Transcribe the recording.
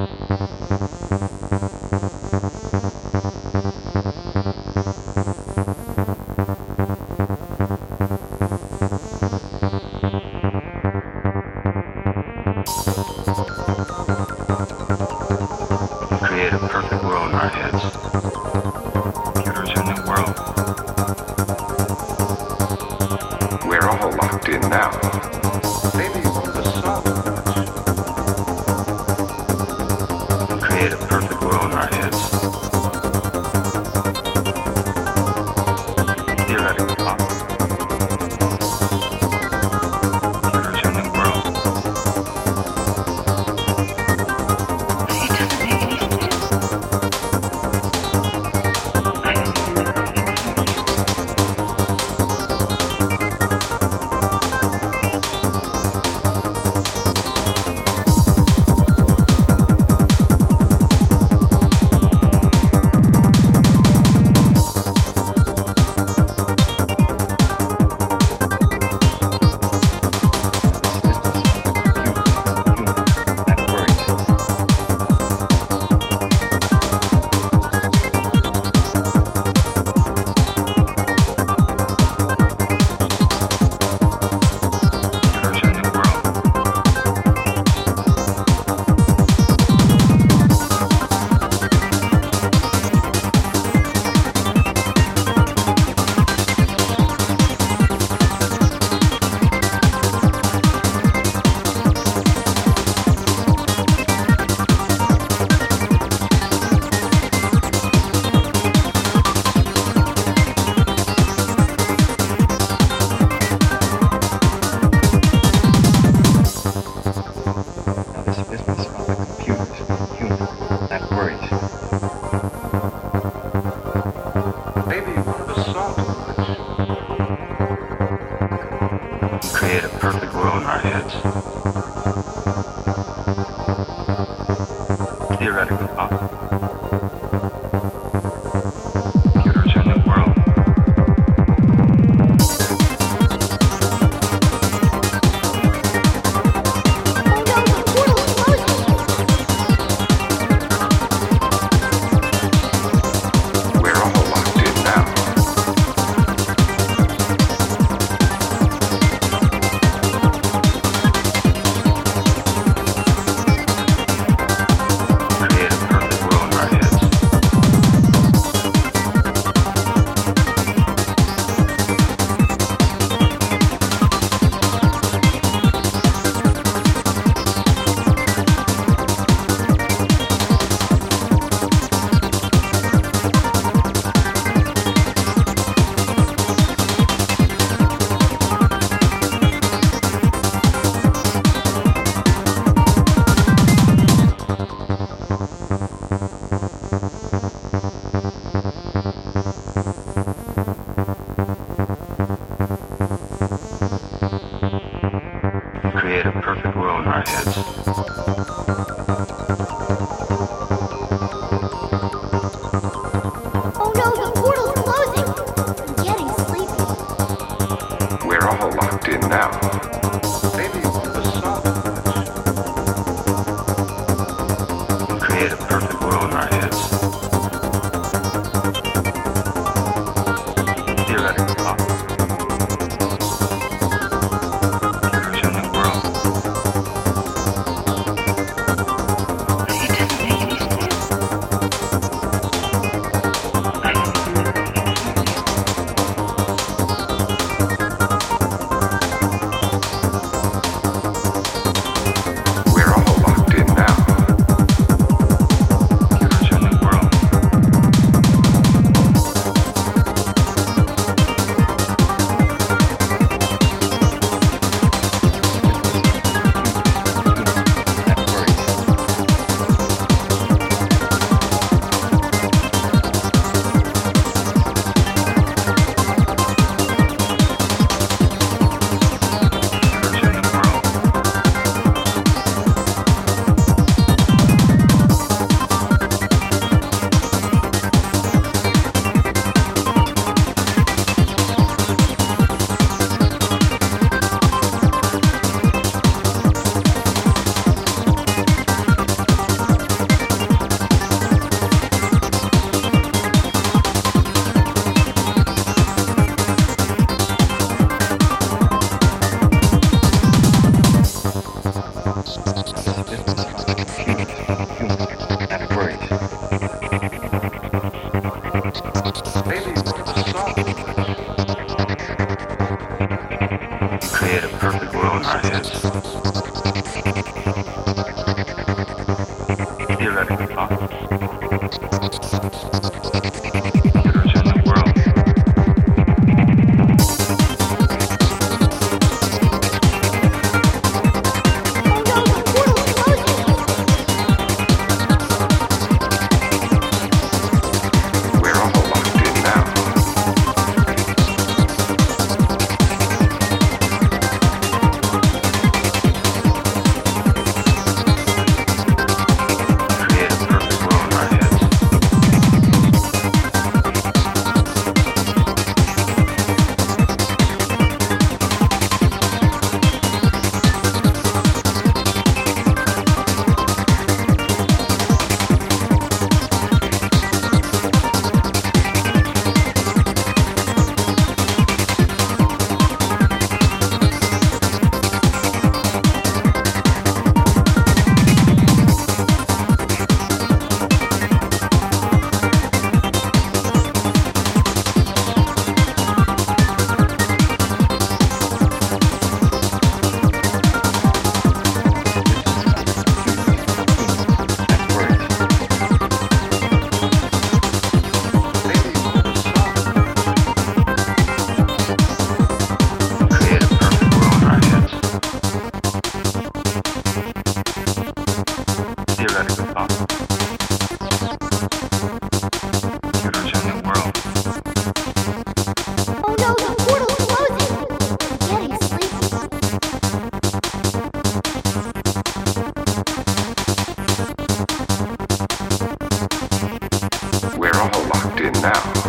Thank you. Theoretically possible. Oh no, the portal's closing! I'm getting sleepy. We're all locked in now. Maybe. Create a perfect world in our heads. world's best. Now.